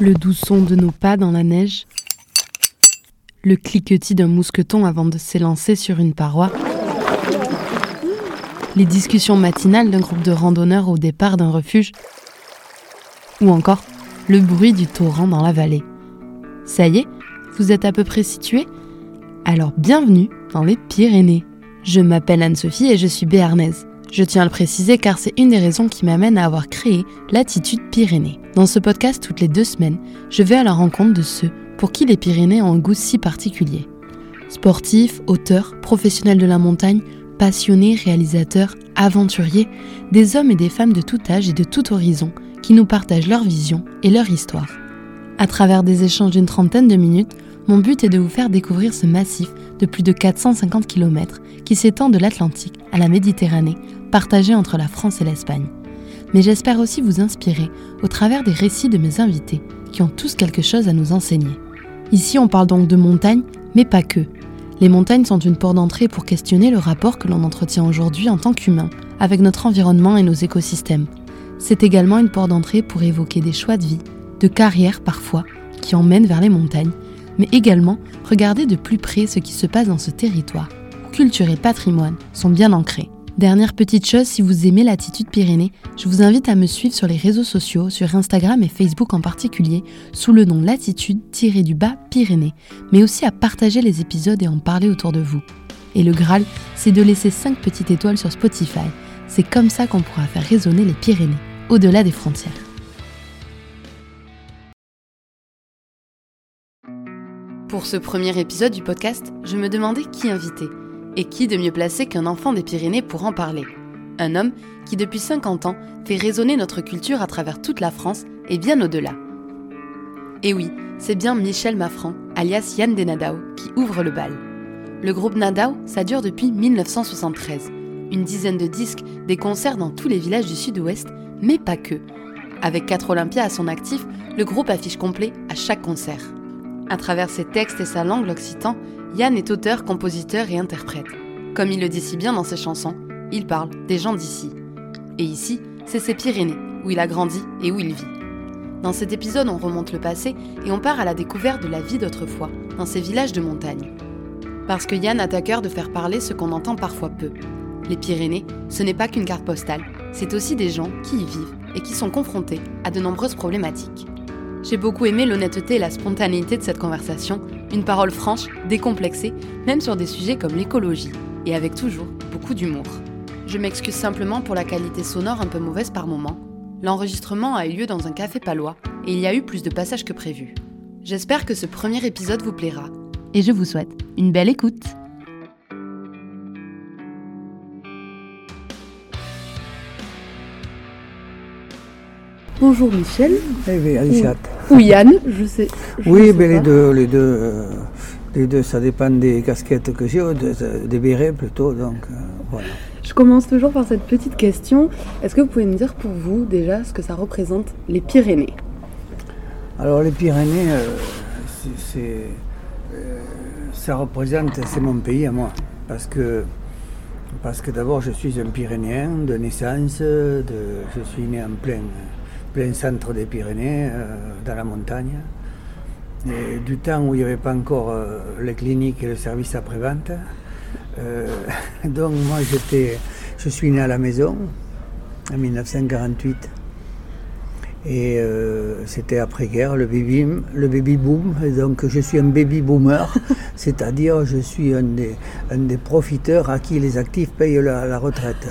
Le doux son de nos pas dans la neige. Le cliquetis d'un mousqueton avant de s'élancer sur une paroi. Les discussions matinales d'un groupe de randonneurs au départ d'un refuge. Ou encore le bruit du torrent dans la vallée. Ça y est, vous êtes à peu près situé Alors bienvenue dans les Pyrénées. Je m'appelle Anne-Sophie et je suis béarnaise. Je tiens à le préciser car c'est une des raisons qui m'amène à avoir créé l'attitude Pyrénées. Dans ce podcast, toutes les deux semaines, je vais à la rencontre de ceux pour qui les Pyrénées ont un goût si particulier. Sportifs, auteurs, professionnels de la montagne, passionnés, réalisateurs, aventuriers, des hommes et des femmes de tout âge et de tout horizon qui nous partagent leur vision et leur histoire. À travers des échanges d'une trentaine de minutes, mon but est de vous faire découvrir ce massif de plus de 450 km qui s'étend de l'Atlantique à la Méditerranée partagé entre la France et l'Espagne. Mais j'espère aussi vous inspirer au travers des récits de mes invités, qui ont tous quelque chose à nous enseigner. Ici, on parle donc de montagnes, mais pas que. Les montagnes sont une porte d'entrée pour questionner le rapport que l'on entretient aujourd'hui en tant qu'humain avec notre environnement et nos écosystèmes. C'est également une porte d'entrée pour évoquer des choix de vie, de carrière parfois, qui emmènent vers les montagnes, mais également regarder de plus près ce qui se passe dans ce territoire, où culture et patrimoine sont bien ancrés. Dernière petite chose, si vous aimez l'attitude Pyrénées, je vous invite à me suivre sur les réseaux sociaux, sur Instagram et Facebook en particulier, sous le nom Latitude-du-bas Pyrénées, mais aussi à partager les épisodes et en parler autour de vous. Et le Graal, c'est de laisser 5 petites étoiles sur Spotify. C'est comme ça qu'on pourra faire résonner les Pyrénées, au-delà des frontières. Pour ce premier épisode du podcast, je me demandais qui inviter. Et qui de mieux placé qu'un enfant des Pyrénées pour en parler? Un homme qui depuis 50 ans fait résonner notre culture à travers toute la France et bien au-delà. Et oui, c'est bien Michel Maffran, alias Yann Denadao, qui ouvre le bal. Le groupe Nadao, ça dure depuis 1973. Une dizaine de disques, des concerts dans tous les villages du sud-ouest, mais pas que. Avec quatre Olympias à son actif, le groupe affiche complet à chaque concert. À travers ses textes et sa langue l'occitan, Yann est auteur, compositeur et interprète. Comme il le dit si bien dans ses chansons, il parle des gens d'ici. Et ici, c'est ses Pyrénées, où il a grandi et où il vit. Dans cet épisode, on remonte le passé et on part à la découverte de la vie d'autrefois, dans ces villages de montagne. Parce que Yann a à cœur de faire parler ce qu'on entend parfois peu. Les Pyrénées, ce n'est pas qu'une carte postale, c'est aussi des gens qui y vivent et qui sont confrontés à de nombreuses problématiques. J'ai beaucoup aimé l'honnêteté et la spontanéité de cette conversation, une parole franche, décomplexée, même sur des sujets comme l'écologie, et avec toujours beaucoup d'humour. Je m'excuse simplement pour la qualité sonore un peu mauvaise par moment. L'enregistrement a eu lieu dans un café palois, et il y a eu plus de passages que prévu. J'espère que ce premier épisode vous plaira, et je vous souhaite une belle écoute. Bonjour Michel. Eh bien, Alicia. Ou Yann, je sais. je Oui, sais mais les deux, les deux, euh, les deux, ça dépend des casquettes que j'ai, ou de- des bérets plutôt, donc euh, voilà. Je commence toujours par cette petite question. Est-ce que vous pouvez me dire pour vous déjà ce que ça représente les Pyrénées? Alors les Pyrénées, euh, c'est, ça représente, c'est mon pays à moi, parce que, parce que d'abord je suis un Pyrénéen de naissance, de, je suis né en plein, plein centre des Pyrénées, euh, dans la montagne. Du temps où il n'y avait pas encore euh, les cliniques et le service après-vente. Euh, donc moi j'étais, je suis né à la maison en 1948. Et c'était après-guerre, le baby, le baby boom. Donc je suis un baby boomer, c'est-à-dire je suis un des, profiteurs à qui les actifs payent la retraite.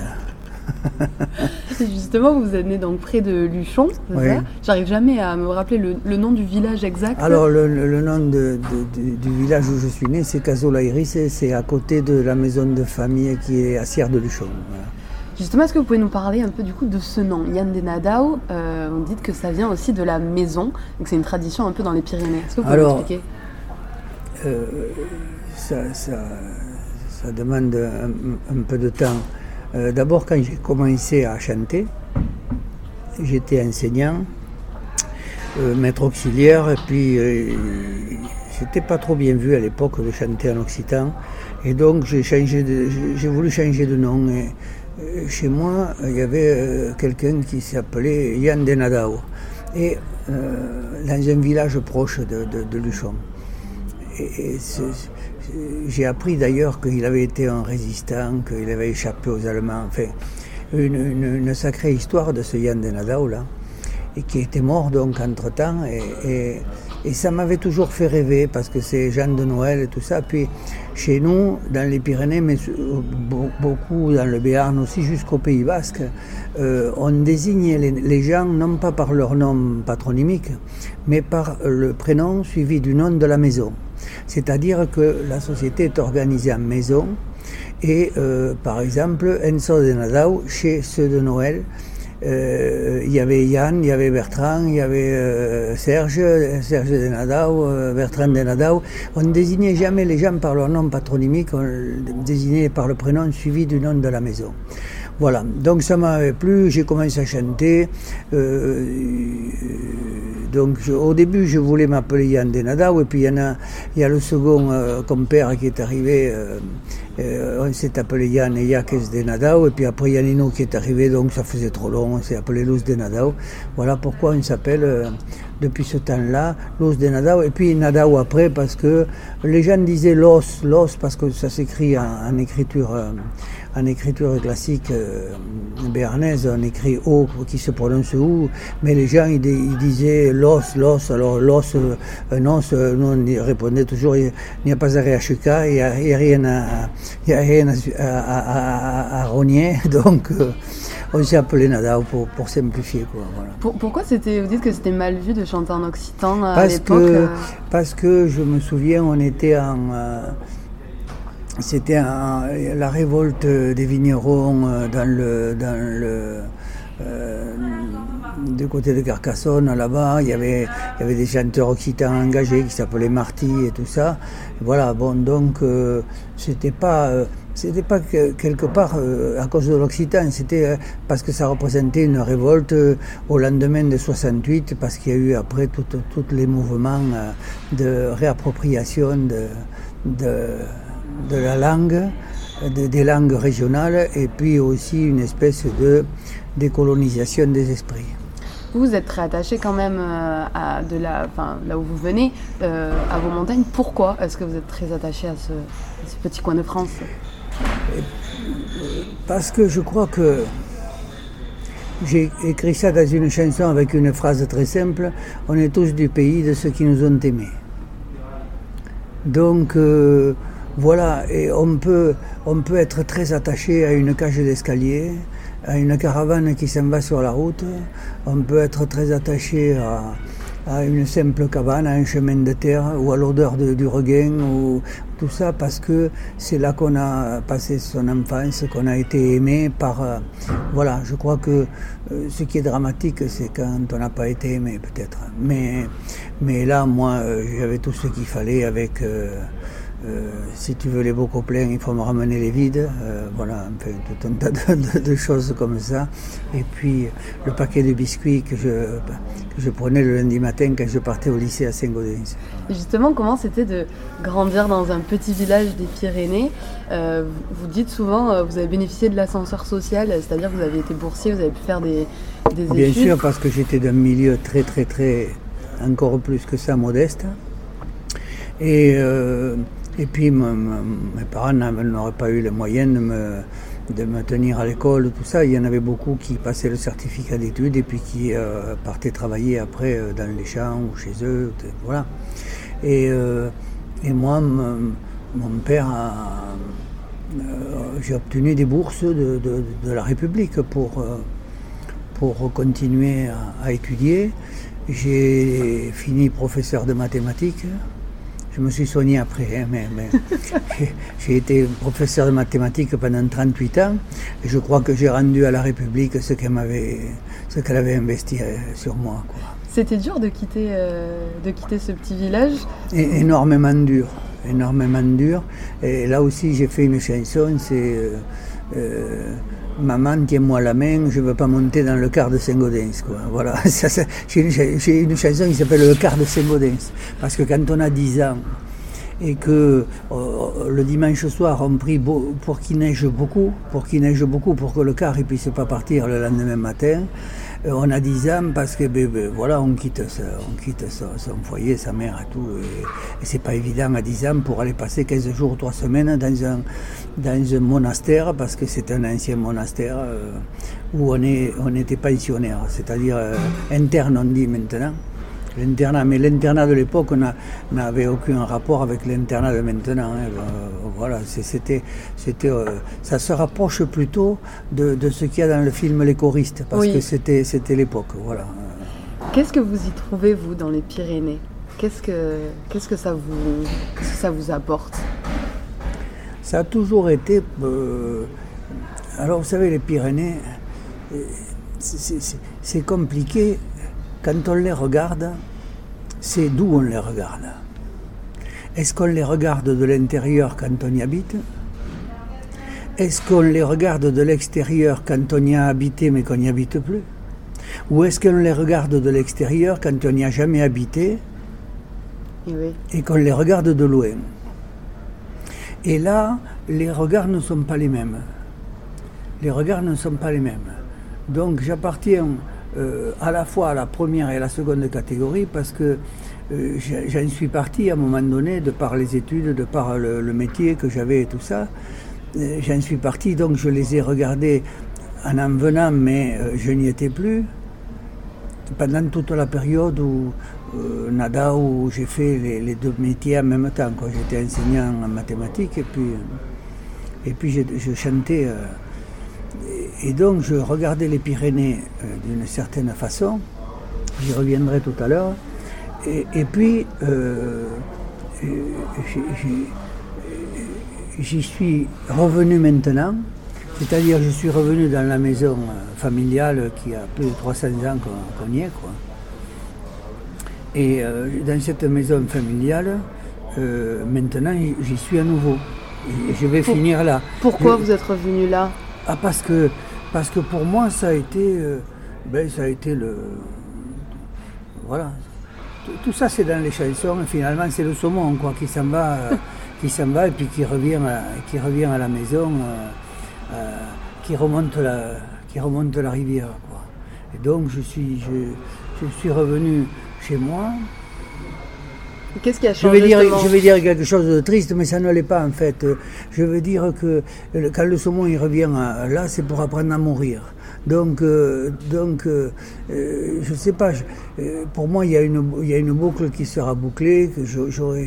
Justement, vous êtes né donc près de Luchon, c'est Oui. ça J'arrive jamais à me rappeler le, le nom du village exact. Alors le, nom de- de- de- du village où je suis né, c'est Casola-Iris, et c'est à côté de la maison de famille qui est à Sierre de Luchon. Voilà. Justement, est-ce que vous pouvez nous parler un peu du coup de ce nom, Yann Denadao euh, On dit que ça vient aussi de la maison, donc c'est une tradition un peu dans les Pyrénées. Est-ce que vous pouvez Alors, Euh, ça, ça- ça demande un, un peu de temps. Euh, D'abord, quand j'ai commencé à chanter, j'étais enseignant, euh, maître auxiliaire, et puis euh, c'était pas trop bien vu à l'époque de chanter en occitan. Et donc, j'ai voulu changer de nom. Euh, chez moi, il y avait quelqu'un qui s'appelait Yann Denadao. et dans un village proche de, Luchon. J'ai appris d'ailleurs qu'il avait été un résistant, qu'il avait échappé aux Allemands. Enfin, une, une, sacrée histoire de ce Yann de Nadao là, et qui était mort donc entre temps. et ça m'avait toujours fait rêver parce que c'est Jeanne de Noël et tout ça. Puis chez nous, dans les Pyrénées, mais beaucoup dans le Béarn aussi, jusqu'au Pays Basque, euh, on désignait les, gens non pas par leur nom patronymique, mais par le prénom suivi du nom de la maison. C'est-à-dire que la société est organisée en maison. Et euh, par exemple, Enzo de Nadao, chez ceux de Noël, euh, il y avait Yann, il y avait Bertrand, il y avait euh, Serge, Serge de Nadao, euh, Bertrand de Nadao. On ne désignait jamais les gens par leur nom patronymique, on désignait par le prénom suivi du nom de la maison. Voilà, donc ça m'avait plu, j'ai commencé à chanter. donc au début, je voulais m'appeler Yann de Nadao, et puis il y, a, il y a le second compère qui est arrivé euh, on s'est appelé Yann et Jacques de Nadao, et puis après Yannino qui est arrivé, donc ça faisait trop long, on s'est appelé Luz de Nadao. Voilà pourquoi on s'appelle euh, depuis ce temps-là Luz de Nadao, et puis Nadao après, parce que les gens disaient Los, Los, parce que ça s'écrit en, écriture. Euh, en écriture classique euh, béarnaise, on écrit O qui se prononce OU, mais les gens ils, disaient l'os, l'os, alors l'os, euh, un os, euh, nous on répondait toujours il n'y a pas à réachuka, il n'y a, rien à, il y a rien à, à, rogner, donc on s'est appelé Nada pour, pour simplifier. Quoi, voilà. pourquoi c'était, vous dites que c'était mal vu de chanter en occitan à l'époque Parce que je me souviens, on était en c'était la révolte des vignerons euh, dans le, dans le euh, du côté de Carcassonne, là-bas, il y avait, il y avait des chanteurs occitans engagés qui s'appelaient Marty et tout ça. Voilà, bon, donc euh, c'était pas, c'était pas quelque part à cause de l'occitan, c'était parce que ça représentait une révolte au lendemain de 68, parce qu'il y a eu après tous les mouvements de réappropriation de, la langue, des langues régionales, et puis aussi une espèce de décolonisation des esprits. Vous êtes très attaché quand même euh, à de la, là où vous venez, euh, à vos montagnes. Pourquoi est-ce que vous êtes très attaché à ce, petit coin de France? Parce que je crois que j'ai écrit ça dans une chanson avec une phrase très simple. On est tous du pays de ceux qui nous ont aimés. Donc, euh, voilà, et on peut, on peut être très attaché à une cage d'escalier, à une caravane qui s'en va sur la route. On peut être très attaché à, une simple cabane, à un chemin de terre ou à l'odeur du regain ou tout ça parce que c'est là qu'on a passé son enfance, qu'on a été aimé par... Euh, voilà, je crois que euh, ce qui est dramatique, c'est quand on n'a pas été aimé peut-être. Mais, mais là, moi, euh, j'avais tout ce qu'il fallait avec... Euh, si tu veux les bocaux pleins, il faut me ramener les vides. Euh, voilà, enfin, tout un tas de, choses comme ça. Et puis le paquet de biscuits que je, que je prenais le lundi matin quand je partais au lycée à Saint-Gaudens. Justement, comment c'était de grandir dans un petit village des Pyrénées euh, Vous dites souvent, vous avez bénéficié de l'ascenseur social, c'est-à-dire que vous avez été boursier, vous avez pu faire des, des Bien sûr, parce que j'étais d'un milieu très, très, très, encore plus que ça, modeste. Et et puis mes parents n'auraient pas eu les moyens de me, tenir à l'école, tout ça. Il y en avait beaucoup qui passaient le certificat d'études et puis qui euh, partaient travailler après euh, dans les champs ou chez eux. Voilà. Et, euh, moi, mon père j'ai obtenu des bourses de, de, la République pour, pour continuer à étudier. J'ai fini professeur de mathématiques. Je me suis soigné après, hein, mais, j'ai été professeur de mathématiques pendant 38 ans et je crois que j'ai rendu à la République ce qu'elle m'avait, ce qu'elle avait investi euh, sur moi. C'était dur de quitter, euh, de quitter ce petit village et, Énormément dur, énormément dur. Et là aussi, j'ai fait une chanson, c'est euh, Maman, tiens-moi la main, je ne veux pas monter dans le quart de Saint-Gaudens. Voilà. J'ai une, chanson qui s'appelle Le quart de Saint-Gaudens. Parce que quand on a 10 ans et que euh, le dimanche soir on prie pour qu'il neige beaucoup, pour qu'il neige beaucoup, pour que le quart ne puisse pas partir le lendemain matin, on a 10 ans parce que ben, ben, voilà, on quitte, on quitte son, foyer, sa mère et tout. Et, c'est pas évident à 10 ans pour aller passer 15 jours ou 3 semaines dans un, monastère parce que c'est un ancien monastère euh, où on, est, on était pensionnaire, c'est-à-dire euh, interne on dit maintenant. L'internat, mais l'internat de l'époque n'avait aucun rapport avec l'internat de maintenant. Hein. Euh, voilà, c'était, c'était, euh, ça se rapproche plutôt de, ce qu'il y a dans le film Les choristes, parce que c'était, c'était l'époque. Voilà. Qu'est-ce que vous y trouvez vous dans les Pyrénées? Qu'est-ce que, qu'est-ce que ça vous, ça vous apporte? Ça a toujours été. Euh, alors vous savez, les Pyrénées, c'est compliqué quand on les regarde, c'est d'où on les regarde. Est-ce qu'on les regarde de l'intérieur quand on y habite? Est-ce qu'on les regarde de l'extérieur quand on y a habité mais qu'on n'y habite plus? Ou est-ce qu'on les regarde de l'extérieur quand on n'y a jamais habité et qu'on les regarde de loin? Et là, les regards ne sont pas les mêmes. Les regards ne sont pas les mêmes. Donc j'appartiens euh, à la fois à la première et à la seconde catégorie parce que euh, j'en suis parti à un moment donné, de par les études, de par le, métier que j'avais et tout ça. Euh, j'en suis parti, donc je les ai regardés en en venant, mais je n'y étais plus. Pendant toute la période où Nada, où j'ai fait les, deux métiers en même temps. J'étais enseignant en mathématiques et puis, et puis je, chantais. Et donc je regardais les Pyrénées euh, d'une certaine façon, j'y reviendrai tout à l'heure, et, puis euh, j'y suis revenu maintenant, c'est-à-dire je suis revenu dans la maison euh, familiale qui a plus de 300 ans qu'on y est. Quoi. Et dans cette maison familiale, maintenant j'y suis à nouveau. Et je vais finir là. Pourquoi vous êtes revenu là? Ah, parce que, parce que pour moi, ça a été, euh, ben, ça a été le. Voilà. Tout, ça, c'est dans les chansons. Et finalement, c'est le saumon quoi, qui s'en va, euh, qui s'en va et puis qui revient, à, qui revient à la maison, euh, qui, remonte la, qui remonte la rivière. Quoi. Et donc, je suis, je, je suis revenu chez moi. Qu'est-ce qui a changé je vais, dire, je vais dire quelque chose de triste, mais ça ne l'est pas en fait. Je veux dire que quand le saumon il revient là, c'est pour apprendre à mourir. Donc, euh, donc euh, euh, je ne sais pas, pour moi, il y, a une, il y a une boucle qui sera bouclée, que j'aurais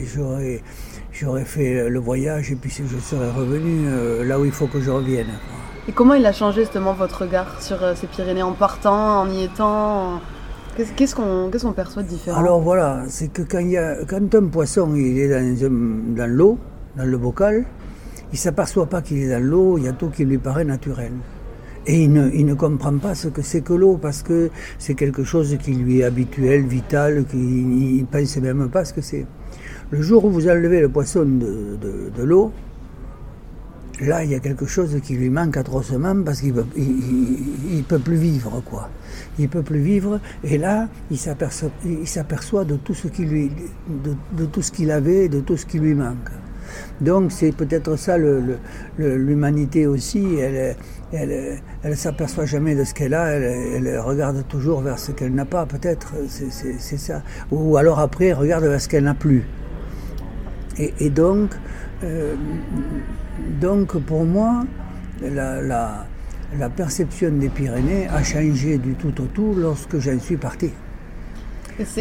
fait le voyage et puis je serais revenu là où il faut que je revienne. Et comment il a changé justement votre regard sur ces Pyrénées en partant, en y étant Qu'est-ce qu'on perçoit de différent? Alors voilà, c'est que quand, un poisson il est dans, l'eau, dans le bocal, il ne s'aperçoit pas qu'il est dans l'eau, il y a tout qui lui paraît naturel. Et il ne, comprend pas ce que c'est que l'eau, parce que c'est quelque chose qui lui est habituel, vital, qu'il ne pense même pas ce que c'est. Le jour où vous enlevez le poisson de l'eau, là, il y a quelque chose qui lui manque atrocement parce qu'il ne peut, il, peut plus vivre, quoi. Il peut plus vivre, et là, il s'aperçoit de tout ce qu'il avait, de tout ce qui lui manque. Donc c'est peut-être ça l'humanité aussi. Elle, elle, elle, s'aperçoit jamais de ce qu'elle a. Elle, regarde toujours vers ce qu'elle n'a pas. Peut-être c'est ça. Ou alors après, elle regarde vers ce qu'elle n'a plus. Et, et donc. Euh, donc pour moi, la, perception des Pyrénées a changé du tout au tout lorsque j'en suis parti.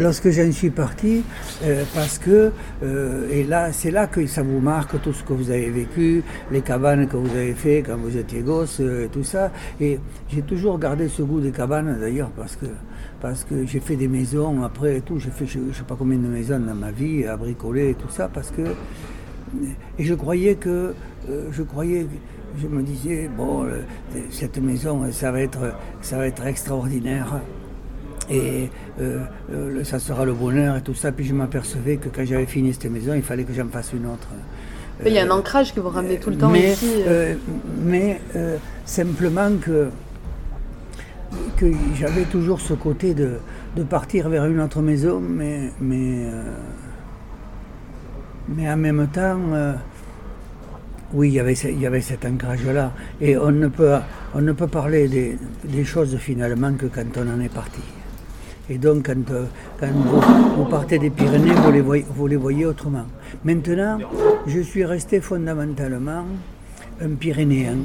Lorsque j'en suis parti, euh, parce que, euh, et là, c'est là que ça vous marque tout ce que vous avez vécu, les cabanes que vous avez fait quand vous étiez gosse, euh, tout ça. Et j'ai toujours gardé ce goût des cabanes d'ailleurs, parce que, parce que j'ai fait des maisons après et tout. J'ai fait je ne sais pas combien de maisons dans ma vie, à bricoler et tout ça, parce que et je croyais que, euh, je croyais, je me disais, bon, euh, cette maison, ça va être, ça va être extraordinaire. Et euh, ça sera le bonheur et tout ça. Puis je m'apercevais que quand j'avais fini cette maison, il fallait que j'en fasse une autre. Il y a un ancrage que vous ramenez tout le temps mais, ici. mais simplement que, que j'avais toujours ce côté de, de, partir vers une autre maison, mais, mais mais en même temps, euh, Oui, il y avait, cet ancrage-là. Et on ne peut, on ne peut parler des, choses finalement que quand on en est parti. Et donc, quand, euh, vous, partez des Pyrénées, vous les, voyez, autrement. Maintenant, je suis resté fondamentalement un Pyrénéen.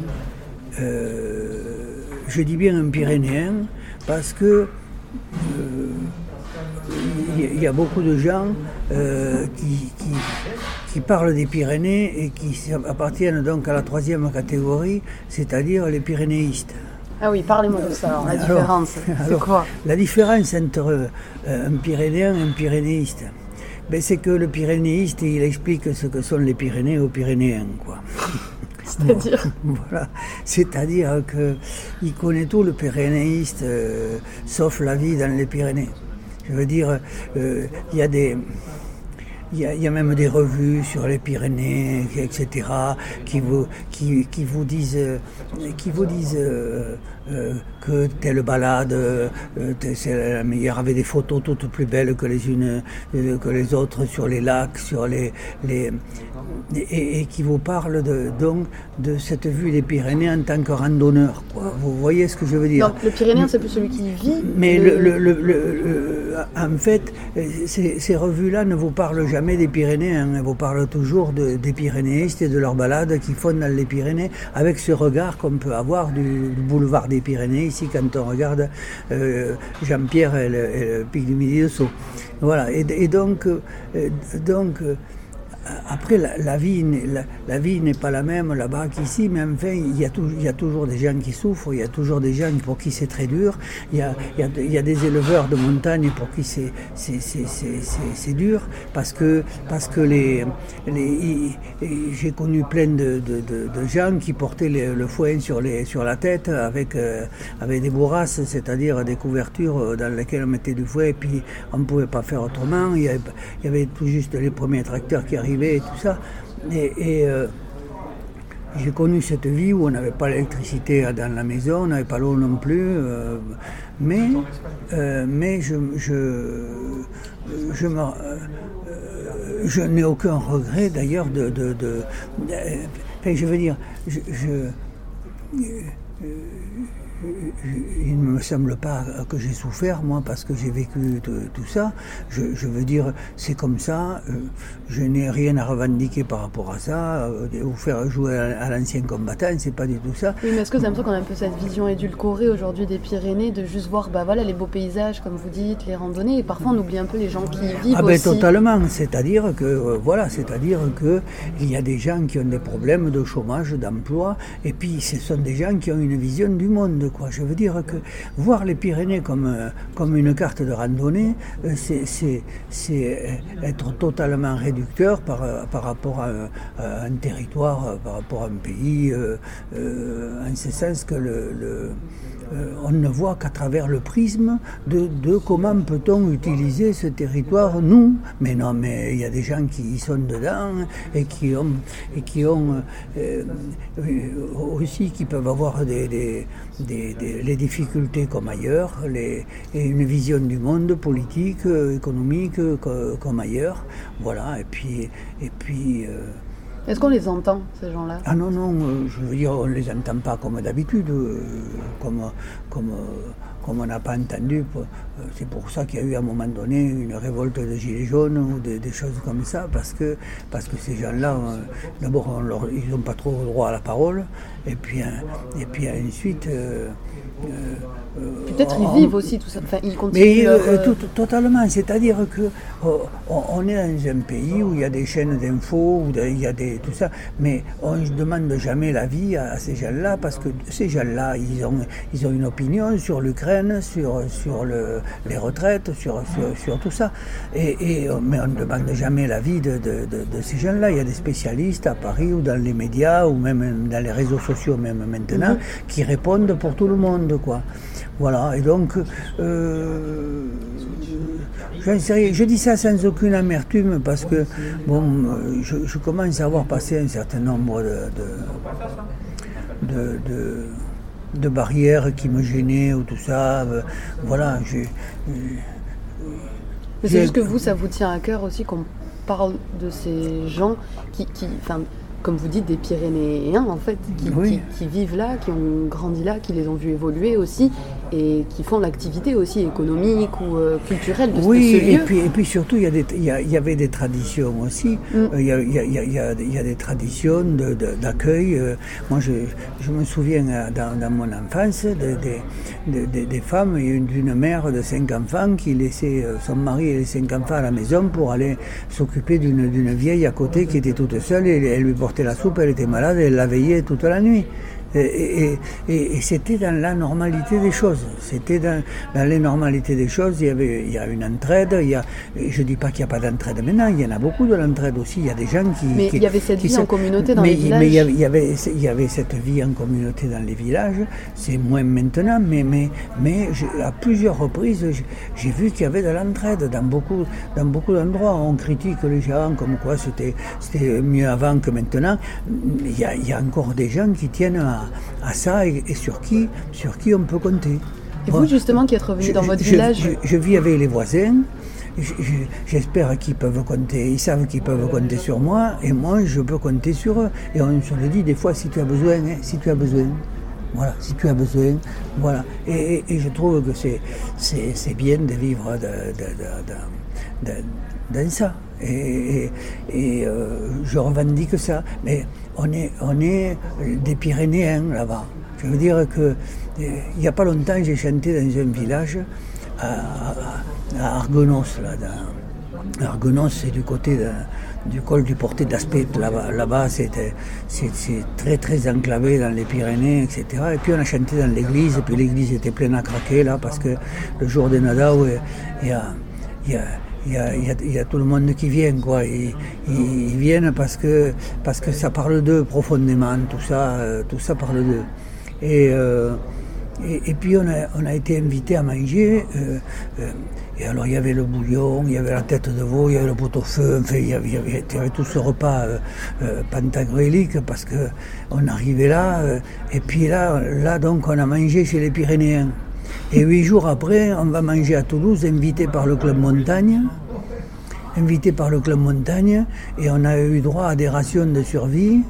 Euh, je dis bien un Pyrénéen parce que il y, a beaucoup de gens qui, qui, parlent des Pyrénées et qui appartiennent donc à la troisième catégorie, c'est-à-dire les pyrénéistes. Ah oui, parlez-moi de ça. Alors, la différence, c'est quoi La différence entre euh, un Pyrénéen et un pyrénéiste, ben, c'est que le pyrénéiste, il explique ce que sont les Pyrénées aux Pyrénéens, quoi. C'est-à-dire Voilà. C'est-à-dire qu'il connaît tout le pyrénéiste, euh, sauf la vie dans les Pyrénées. Je veux dire, il euh, y a des. Il y, y, a même des revues sur les Pyrénées, etc., qui vous, qui, qui vous disent, qui vous disent euh, euh, que telle balade, euh, c'est la meilleure, avait des photos toutes plus belles que les unes euh, que les autres sur les lacs, sur les, les et, et, qui vous parle de, donc de cette vue des Pyrénées en tant que randonneur. Quoi. Vous voyez ce que je veux dire? Donc le Pyrénéen, c'est plus celui qui vit. Mais le, le, le, en fait, ces, ces revues-là ne vous parlent jamais des Pyrénées, hein, elles vous parlent toujours de, des Pyrénéistes et de leurs balades qui font dans les Pyrénées, avec ce regard qu'on peut avoir du, du boulevard des Pyrénées, ici quand on regarde euh, Jean-Pierre et, et, le pic du Midi de Sceaux. Voilà, et, et donc, euh, donc euh, après, la, vie, n'est pas la même là-bas qu'ici, mais enfin, il y, a il y, a toujours des gens qui souffrent, il y a toujours des gens pour qui c'est très dur, il y, a, des éleveurs de montagne pour qui c'est dur, parce que, parce que les, j'ai connu plein de, gens qui portaient le, foin sur, la tête avec, euh, avec des bourrasses, c'est-à-dire des couvertures dans lesquelles on mettait du fouet, et puis on ne pouvait pas faire autrement. Il y avait tout juste les premiers tracteurs qui arrivaient et tout ça. Et, euh, j'ai connu cette vie où on n'avait pas l'électricité dans la maison, on n'avait pas l'eau non plus. Euh, mais euh, mais je, je, je, je n'ai aucun regret d'ailleurs de, Je veux dire, je il ne me semble pas que j'ai souffert, moi, parce que j'ai vécu tout ça. Je, je veux dire, c'est comme ça. Euh, je n'ai rien à revendiquer par rapport à ça. Euh, vous faire jouer à, l'ancien combattant, c'est pas du tout ça. Oui, mais est-ce que c'est l'impression qu'on a un peu cette vision édulcorée aujourd'hui des Pyrénées, de juste voir, bah voilà, les beaux paysages, comme vous dites, les randonnées, et parfois on oublie un peu les gens qui y vivent ah ben, aussi. totalement. C'est-à-dire que, euh, voilà, c'est-à-dire que il y a des gens qui ont des problèmes de chômage, d'emploi, et puis ce sont des gens qui ont une vision du monde Je veux dire que voir les Pyrénées comme, euh, comme une carte de randonnée, euh, c'est être totalement réducteur par, euh, par rapport à, un territoire, par rapport à un pays, euh, en ce sens que le euh, on ne voit qu'à travers le prisme de, comment peut-on utiliser ce territoire, nous. Mais non, mais il y a des gens qui y sont dedans et qui ont, et qui ont euh, aussi, qui peuvent avoir des, les difficultés comme ailleurs, les, et une vision du monde politique, économique comme ailleurs. Voilà, et puis. Et puis euh, est-ce qu'on les entend, ces gens-là? Ah non, non, euh, je veux dire, on ne les entend pas comme d'habitude, euh, comme, comme, euh, comme on n'a pas entendu. C'est pour ça qu'il y a eu à un moment donné une révolte de gilets jaunes ou des, choses comme ça, parce que, parce que ces gens-là, d'abord, ils n'ont pas trop droit à la parole, et puis, et puis ensuite... Euh, Peut-être ils vivent aussi tout ça. Enfin, ils continuent. Mais euh, tout, totalement. C'est-à-dire que oh, on est dans un pays où il y a des chaînes d'infos, où il y a des tout ça, mais on ne demande jamais l'avis à, à ces gens-là parce que ces gens-là, ils ont ils ont une opinion sur l'Ukraine, sur sur le, les retraites, sur, sur, sur tout ça. Et, et, mais on ne demande jamais l'avis de, de, de, de, ces gens-là. Il y a des spécialistes à Paris ou dans les médias ou même dans les réseaux sociaux même maintenant mm -hmm. qui répondent pour tout le monde, quoi. Voilà, et donc, euh, je dis ça sans aucune amertume parce que, bon, je, je commence à avoir passé un certain nombre de, de, de, de barrières qui me gênaient ou tout ça. Voilà, j'ai. Mais c'est juste que vous, ça vous tient à cœur aussi qu'on parle de ces gens qui, comme vous dites, des Pyrénéens, en fait, qui, vivent là, qui ont grandi là, qui les ont vus évoluer aussi, et qui font l'activité aussi économique ou euh, culturelle de, oui, ce lieu. Et puis, et puis surtout, il y, y, avait des traditions aussi. Il, y a, des traditions d'accueil. Euh, moi, je, je, me souviens euh, dans, dans mon enfance des, des femmes, d'une mère de cinq enfants qui laissait son mari et les cinq enfants à la maison pour aller s'occuper d'une vieille à côté qui était toute seule et elle lui portait la soupe, elle était malade et elle la veillait toute la nuit. Et, c'était dans la normalité des choses. C'était dans, les normalités des choses. Il y avait il y a une entraide. Il y a, je ne dis pas qu'il n'y a pas d'entraide maintenant. Il y en a beaucoup de l'entraide aussi. Il y a des gens qui. Mais il y avait cette vie en communauté dans les villages. Mais il y, avait, il y avait cette vie en communauté dans les villages. C'est moins maintenant. Mais, mais, mais à plusieurs reprises, j'ai vu qu'il y avait de l'entraide dans beaucoup, dans beaucoup d'endroits. On critique les gens comme quoi c'était mieux avant que maintenant. Il y, a, il y a encore des gens qui tiennent à à, ça et, sur, qui, sur qui on peut compter. Et vous, justement, qui êtes revenu dans votre village je, vis avec les voisins. J'espère qu'ils peuvent compter, ils savent qu'ils peuvent compter sur moi, et moi je peux compter sur eux. Et on se le dit des fois si tu as besoin, hein, si tu as besoin. Voilà, si tu as besoin, voilà. Et, je trouve que c'est bien de vivre dans ça. Et, euh, je revendique ça. Mais on est, on est des Pyrénéens là-bas. Je veux dire que il n'y a pas longtemps, j'ai chanté dans un village à, Argonos. Là, Argonos, c'est du côté du col du Porté d'Aspect. Là-bas, là c'est, très très enclavé dans les Pyrénées, etc. Et puis on a chanté dans l'église, et puis l'église était pleine à craquer là, parce que le jour des Nadao, il y a il y, a, tout le monde qui vient, quoi. Ils, viennent parce que, parce que ça parle d'eux profondément, tout ça, euh, tout ça parle d'eux. Euh, et, et, puis on a, été invité à manger. Euh, et alors il y avait le bouillon, il y avait la tête de veau, il y avait le pot-au-feu, enfin il y, avait, il y avait, tout ce repas pantagruélique parce que on arrivait là. et puis là, là donc on a mangé chez les Pyrénéens. Et huit jours après, on va manger à Toulouse, invité par le Club Montagne. Invité par le Club Montagne, et on a eu droit à des rations de survie.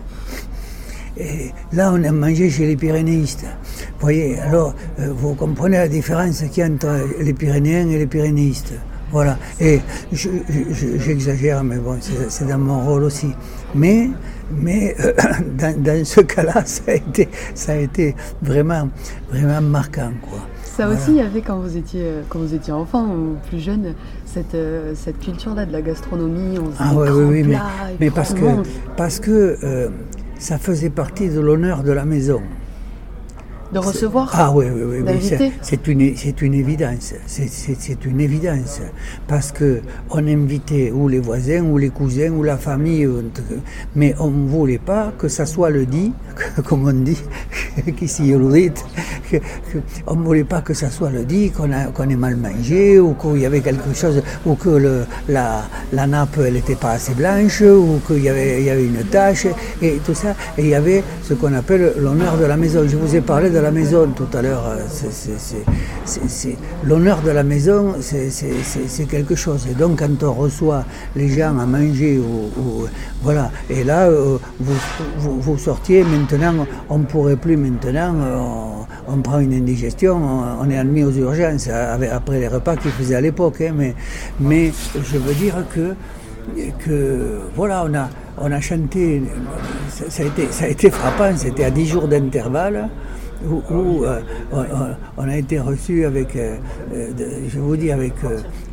Et là, on a mangé chez les Pyrénéistes. Vous voyez, alors, euh, vous comprenez la différence qu'il y a entre les Pyrénéens et les Pyrénéistes. Voilà. Et j'exagère, mais bon, c'est dans mon rôle aussi. Mais, mais euh, dans, ce cas-là, ça a été, ça a été vraiment, vraiment marquant, quoi. Ça aussi, il y avait quand vous étiez, quand vous étiez enfant ou plus jeune, cette, euh, cette culture-là de la gastronomie. On ah oui, oui, mais, mais parce, que, parce que euh, ça faisait partie de l'honneur de la maison de recevoir Ah oui, oui, oui. c'est une, c'est une évidence. C'est une évidence. Parce que on invitait ou les voisins, ou les cousins, ou la famille, mais on ne voulait pas que ça soit le dit, comme on dit, qu'ici on ne voulait pas que ça soit le dit, qu'on qu'on ait mal mangé, ou qu'il y avait quelque chose, ou que le, la, la nappe, elle n'était pas assez blanche, ou qu'il y avait, il y avait une tache, et tout ça. Et il y avait ce qu'on appelle l'honneur de la maison. Je vous ai parlé de la maison tout à l'heure. Euh, l'honneur de la maison, c'est quelque chose. Et donc quand on reçoit les gens à manger, ou, voilà. Et là, euh, vous, vous, sortiez. Maintenant, on ne pourrait plus maintenant. On, prend une indigestion, on, est admis aux urgences après les repas qu'ils faisaient à l'époque. Hein, mais, mais je veux dire que que voilà, on a, on a chanté, ça, a été, ça a été frappant, c'était à 10 jours d'intervalle où, euh, on, a été reçu avec, euh, euh, je vous dis, avec je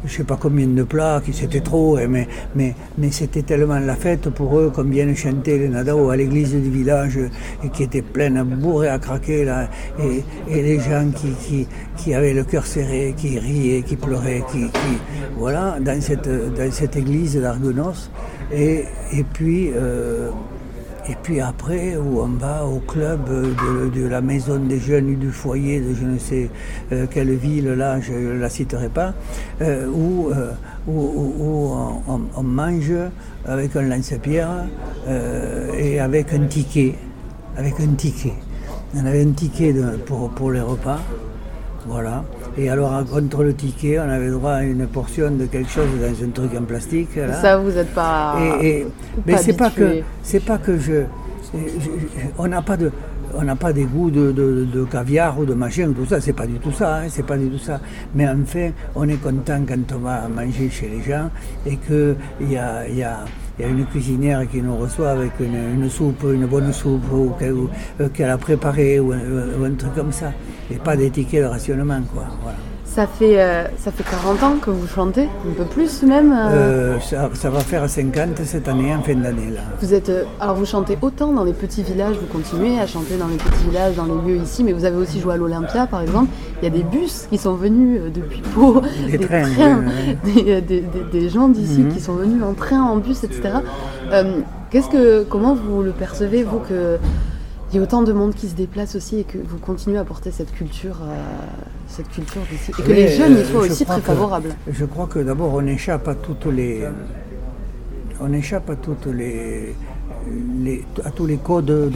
ne sais pas combien de plats, qui c'était trop, hein, mais, mais, mais c'était tellement la fête pour eux qu'on vienne chanter les Nadao à l'église du village, et qui était pleine, bourrée à craquer, là, et, et les gens qui, qui, qui, avaient le cœur serré, qui riaient, qui pleuraient, qui, qui voilà, dans cette, dans cette église d'Argonos. Et, et puis, et puis après, où on va au club de, la maison des jeunes du foyer de je ne sais euh, quelle ville, là, je ne la citerai pas, euh, où, euh, où, on, mange avec un lance-pierre et avec un ticket. Avec un ticket. On avait un ticket pour, pour les repas. Voilà. Et alors, contre le ticket, on avait droit à une portion de quelque chose dans un truc en plastique. Ça, vous n'êtes pas. mais c'est pas que c'est pas que je, on n'a pas de on n'a pas des goûts de, caviar ou de machin, tout ça, c'est pas du tout ça, hein, c'est pas du tout ça. Mais enfin, on est content quand on va manger chez les gens et qu'il y a, y a il y a une cuisinière qui nous reçoit avec une, soupe, une bonne soupe ou, euh, qu'elle a préparée ou, un truc comme ça. Et pas d'étiquette de rationnement, quoi. Ça fait, euh, ça fait 40 ans que vous chantez, un peu plus même euh. Euh, ça, va faire 50 cette année, en fin d'année. Là. Vous êtes, alors vous chantez autant dans les petits villages, vous continuez à chanter dans les petits villages, dans les lieux ici, mais vous avez aussi joué à l'Olympia par exemple. Il y a des bus qui sont venus depuis Pau, des, trains, des, gens d'ici mhm. qui sont venus en train, en bus, etc. qu'est-ce que, comment vous le percevez, vous, que il y a autant de monde qui se déplace aussi et que vous continuez à porter cette culture, euh, cette culture d'ici. Et que les jeunes y soient aussi très favorables. Je crois que d'abord on échappe à toutes les. On échappe à toutes les à tous les codes de,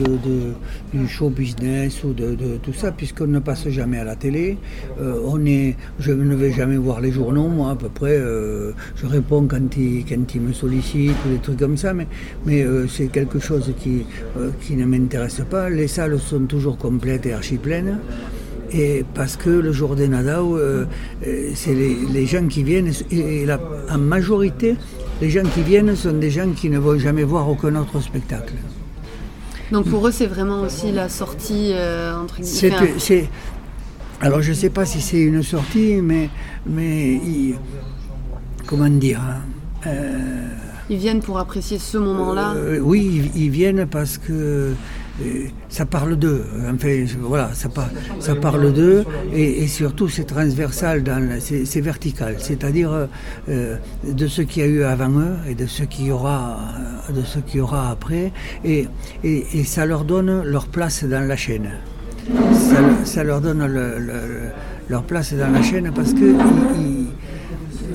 du show business ou de, tout ça, puisqu'on ne passe jamais à la télé. Euh, on est, je ne vais jamais voir les journaux, moi, à peu près. Euh, je réponds quand ils, me sollicitent ou des trucs comme ça, mais, mais euh, c'est quelque chose qui, qui ne m'intéresse pas. Les salles sont toujours complètes et archi pleines. Et parce que le jour des Nadao, c'est les, gens qui viennent, et, en majorité, les gens qui viennent sont des gens qui ne vont jamais voir aucun autre spectacle. Donc pour eux, c'est vraiment aussi la sortie euh, entre guillemets. alors je ne sais pas si c'est une sortie, mais, mais comment dire hein, euh, Ils viennent pour apprécier ce moment-là euh, Oui, ils, viennent parce que ça parle d'eux. Enfin, voilà, ça, ça parle d'eux et, surtout c'est transversal, c'est vertical, c'est-à-dire euh, de ce qu'il y a eu avant eux et de ce qu'il y aura, y aura après, et, et, ça leur donne leur place dans la chaîne. Ça, leur donne leur place dans la chaîne parce que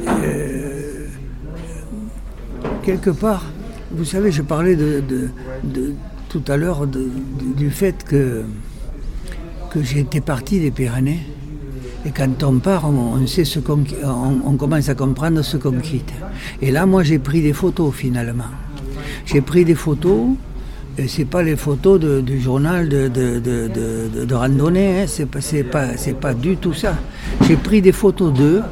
euh, quelque part, vous savez, je parlais de tout à l'heure du fait que, que j'étais parti des Pyrénées. Et quand on part, on, sait ce qu'on, on, commence à comprendre ce qu'on quitte. Et là, moi, j'ai pris des photos finalement. J'ai pris des photos, et c'est pas les photos du journal de, de, randonnée, hein. c'est, pas, pas, pas du tout ça. J'ai pris des photos d'eux,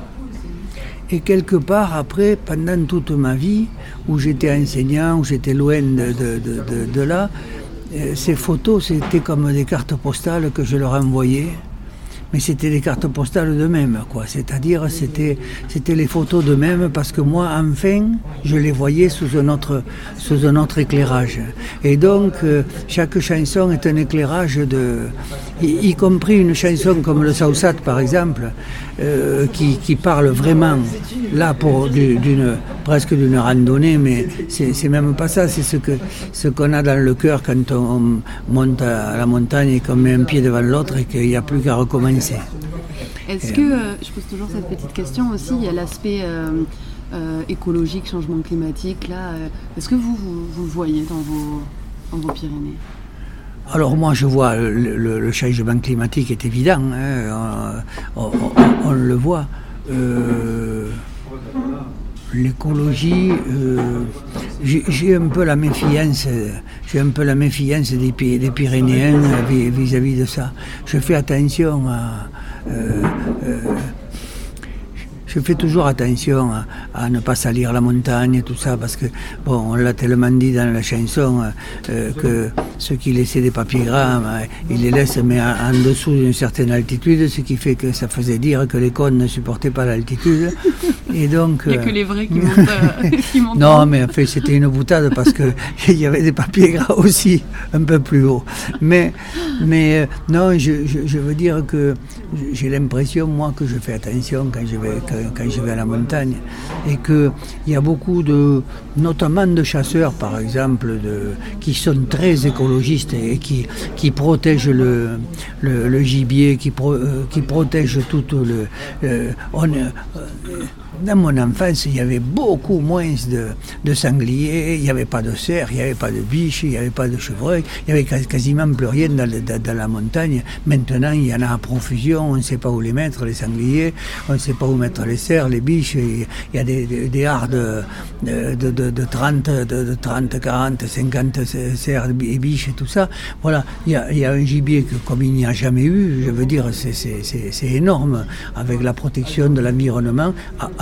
et quelque part, après, pendant toute ma vie, où j'étais enseignant, où j'étais loin de, là, euh, ces photos, c'était comme des cartes postales que je leur envoyais mais c'était des cartes postales d'eux-mêmes, quoi. C'est-à-dire, c'était, c'était les photos d'eux-mêmes parce que moi, enfin, je les voyais sous un autre, sous un autre éclairage. Et donc, euh, chaque chanson est un éclairage de, y, compris une chanson comme le Sausat, par exemple, euh, qui, qui, parle vraiment, là, pour d'une, presque d'une randonnée, mais c'est, même pas ça, c'est ce que, ce qu'on a dans le cœur quand on monte à la montagne et qu'on met un pied devant l'autre et qu'il n'y a plus qu'à recommencer. Est-ce que, euh, je pose toujours cette petite question aussi, il y a l'aspect euh, euh, écologique, changement climatique, là, est-ce que vous, vous, le voyez dans vos, dans vos Pyrénées? Alors moi je vois le, changement climatique est évident, hein, on, le voit. L'écologie, j'ai un peu la méfiance, j'ai un peu la méfiance des, des vis-à-vis de ça. Je fais attention à, euh, euh, je fais toujours attention à, ne pas salir la montagne, tout ça, parce que, bon, on l'a tellement dit dans la chanson euh, que ceux qui laissaient des papiers gras, ils les laissent, mais en, dessous d'une certaine altitude, ce qui fait que ça faisait dire que les cons ne supportaient pas l'altitude. Et donc. Il n'y a que les vrais qui montent. non, mais en fait, c'était une boutade parce qu'il y avait des papiers gras aussi, un peu plus haut. Mais, mais non, je, je veux dire que j'ai l'impression, moi, que je fais attention quand je vais, quand, je vais à la montagne. Et qu'il y a beaucoup de, notamment de chasseurs, par exemple, de, qui sont très écologistes et qui, qui protègent le, le, gibier, qui, euh, qui protègent tout le. Euh, on, euh, dans mon enfance, il y avait beaucoup moins de, sangliers, il n'y avait pas de cerfs, il n'y avait pas de biches, il n'y avait pas de chevreuils, il n'y avait quasiment plus rien dans, la montagne. Maintenant, il y en a à profusion, on ne sait pas où les mettre, les sangliers, on ne sait pas où mettre les cerfs, les biches, il y a des, des, de, de, 30, de, 30, 40, 50 cerfs et biches et tout ça. Voilà, il y a, un gibier que, comme il n'y a jamais eu, je veux dire, c'est énorme avec la protection de l'environnement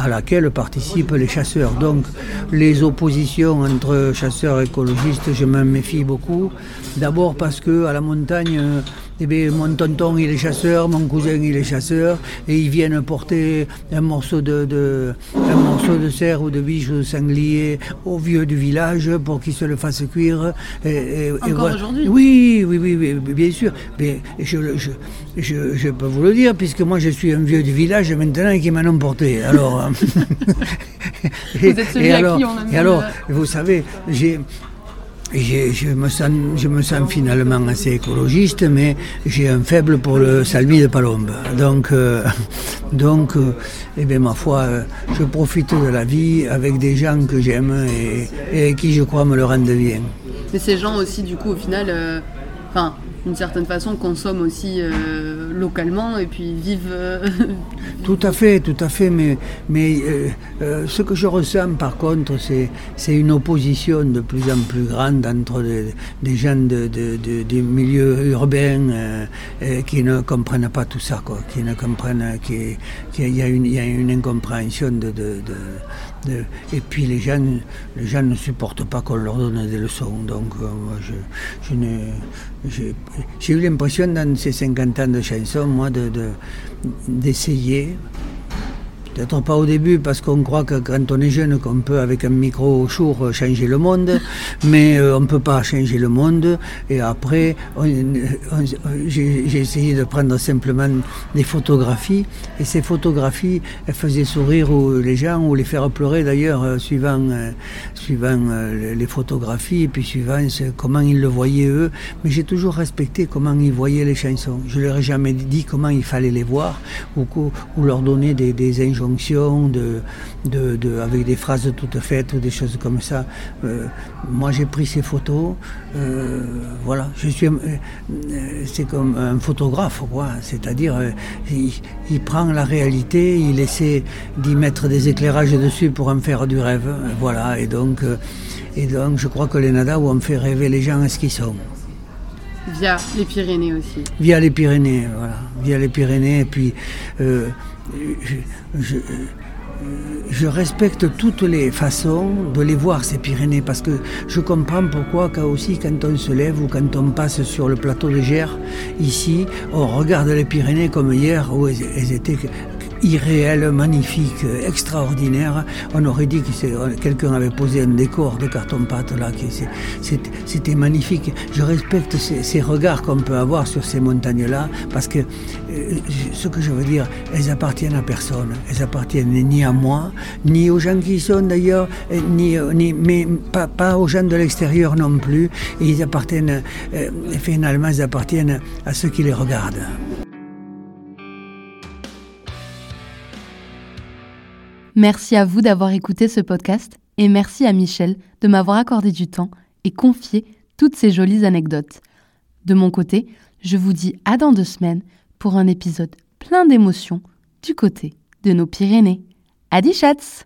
laquelle participent les chasseurs. Donc les oppositions entre chasseurs et écologistes, je m'en méfie beaucoup. D'abord parce que à la montagne, eh bien, mon tonton il est chasseur, mon cousin il est chasseur, et ils viennent porter un morceau de, un morceau de cerf ou de biche ou de sanglier au vieux du village pour qu'il se le fasse cuire. Et, Encore aujourd'hui? Oui, oui, oui, bien sûr. Mais je, je, je, peux vous le dire, puisque moi je suis un vieux du village maintenant et qui m'en ont porté. Alors, vous êtes celui à qui on a Et alors, vous savez, j'ai je me, sens, je me sens finalement assez écologiste, mais j'ai un faible pour le salmi de palombe. Donc, euh, donc euh, eh bien, ma foi, euh, je profite de la vie avec des gens que j'aime et, et, qui, je crois, me le rendent bien. Mais ces gens aussi, du coup, au final, enfin, d'une certaine façon, consomment aussi euh, localement et puis vivent. Euh, tout à fait, tout à fait. Mais, mais euh, ce que je ressens, par contre, c'est, une opposition de plus en plus grande entre des, gens de, milieux urbains qui ne comprennent pas tout ça, quoi, qui ne comprennent qu'il y, y a une incompréhension de, et puis les gens, les ne supportent pas qu'on leur donne des leçons. Donc moi, je, je j'ai eu l'impression dans ces 50 ans de chansons, moi, d'essayer. De, Peut-être pas au début parce qu'on croit que quand on est jeune qu'on peut avec un micro chaud changer le monde, mais euh, on ne peut pas changer le monde. Et après, j'ai essayé de prendre simplement des photographies et ces photographies, elles faisaient sourire les gens ou les faire pleurer d'ailleurs, euh, suivant, euh, suivant les photographies et puis suivant comment ils le voyaient eux. Mais j'ai toujours respecté comment ils voyaient les chansons. Je leur ai jamais dit comment il fallait les voir ou, ou leur donner des, des injonctions de, de, avec des phrases toutes faites ou des choses comme ça. Euh, moi, j'ai pris ces photos. Euh, voilà, je suis, euh, c'est comme un photographe, quoi. C'est-à-dire, il, prend la réalité, il essaie d'y mettre des éclairages dessus pour en faire du rêve. Voilà, et donc, et donc, je crois que les Nada ont fait rêver les gens à ce qu'ils sont. Via les Pyrénées aussi. Via les Pyrénées, voilà. Via les Pyrénées, et puis je, respecte toutes les façons de les voir, ces Pyrénées, parce que je comprends pourquoi, quand aussi, quand on se lève ou quand on passe sur le plateau de Gers, ici, on regarde les Pyrénées comme hier, où elles étaient irréel, magnifique, extraordinaire. On aurait dit que quelqu'un avait posé un décor de carton-pâte là. C'était magnifique. Je respecte ces, regards qu'on peut avoir sur ces montagnes-là parce que euh, ce que je veux dire, elles appartiennent à personne. Elles appartiennent ni à moi, ni aux gens qui sont d'ailleurs, ni, ni, mais pas, aux gens de l'extérieur non plus. Ils appartiennent, euh, finalement, ils appartiennent à ceux qui les regardent. Merci à vous d'avoir écouté ce podcast et merci à Michel de m'avoir accordé du temps et confié toutes ces jolies anecdotes. De mon côté, je vous dis à dans deux semaines pour un épisode plein d'émotions du côté de nos Pyrénées. Adi chats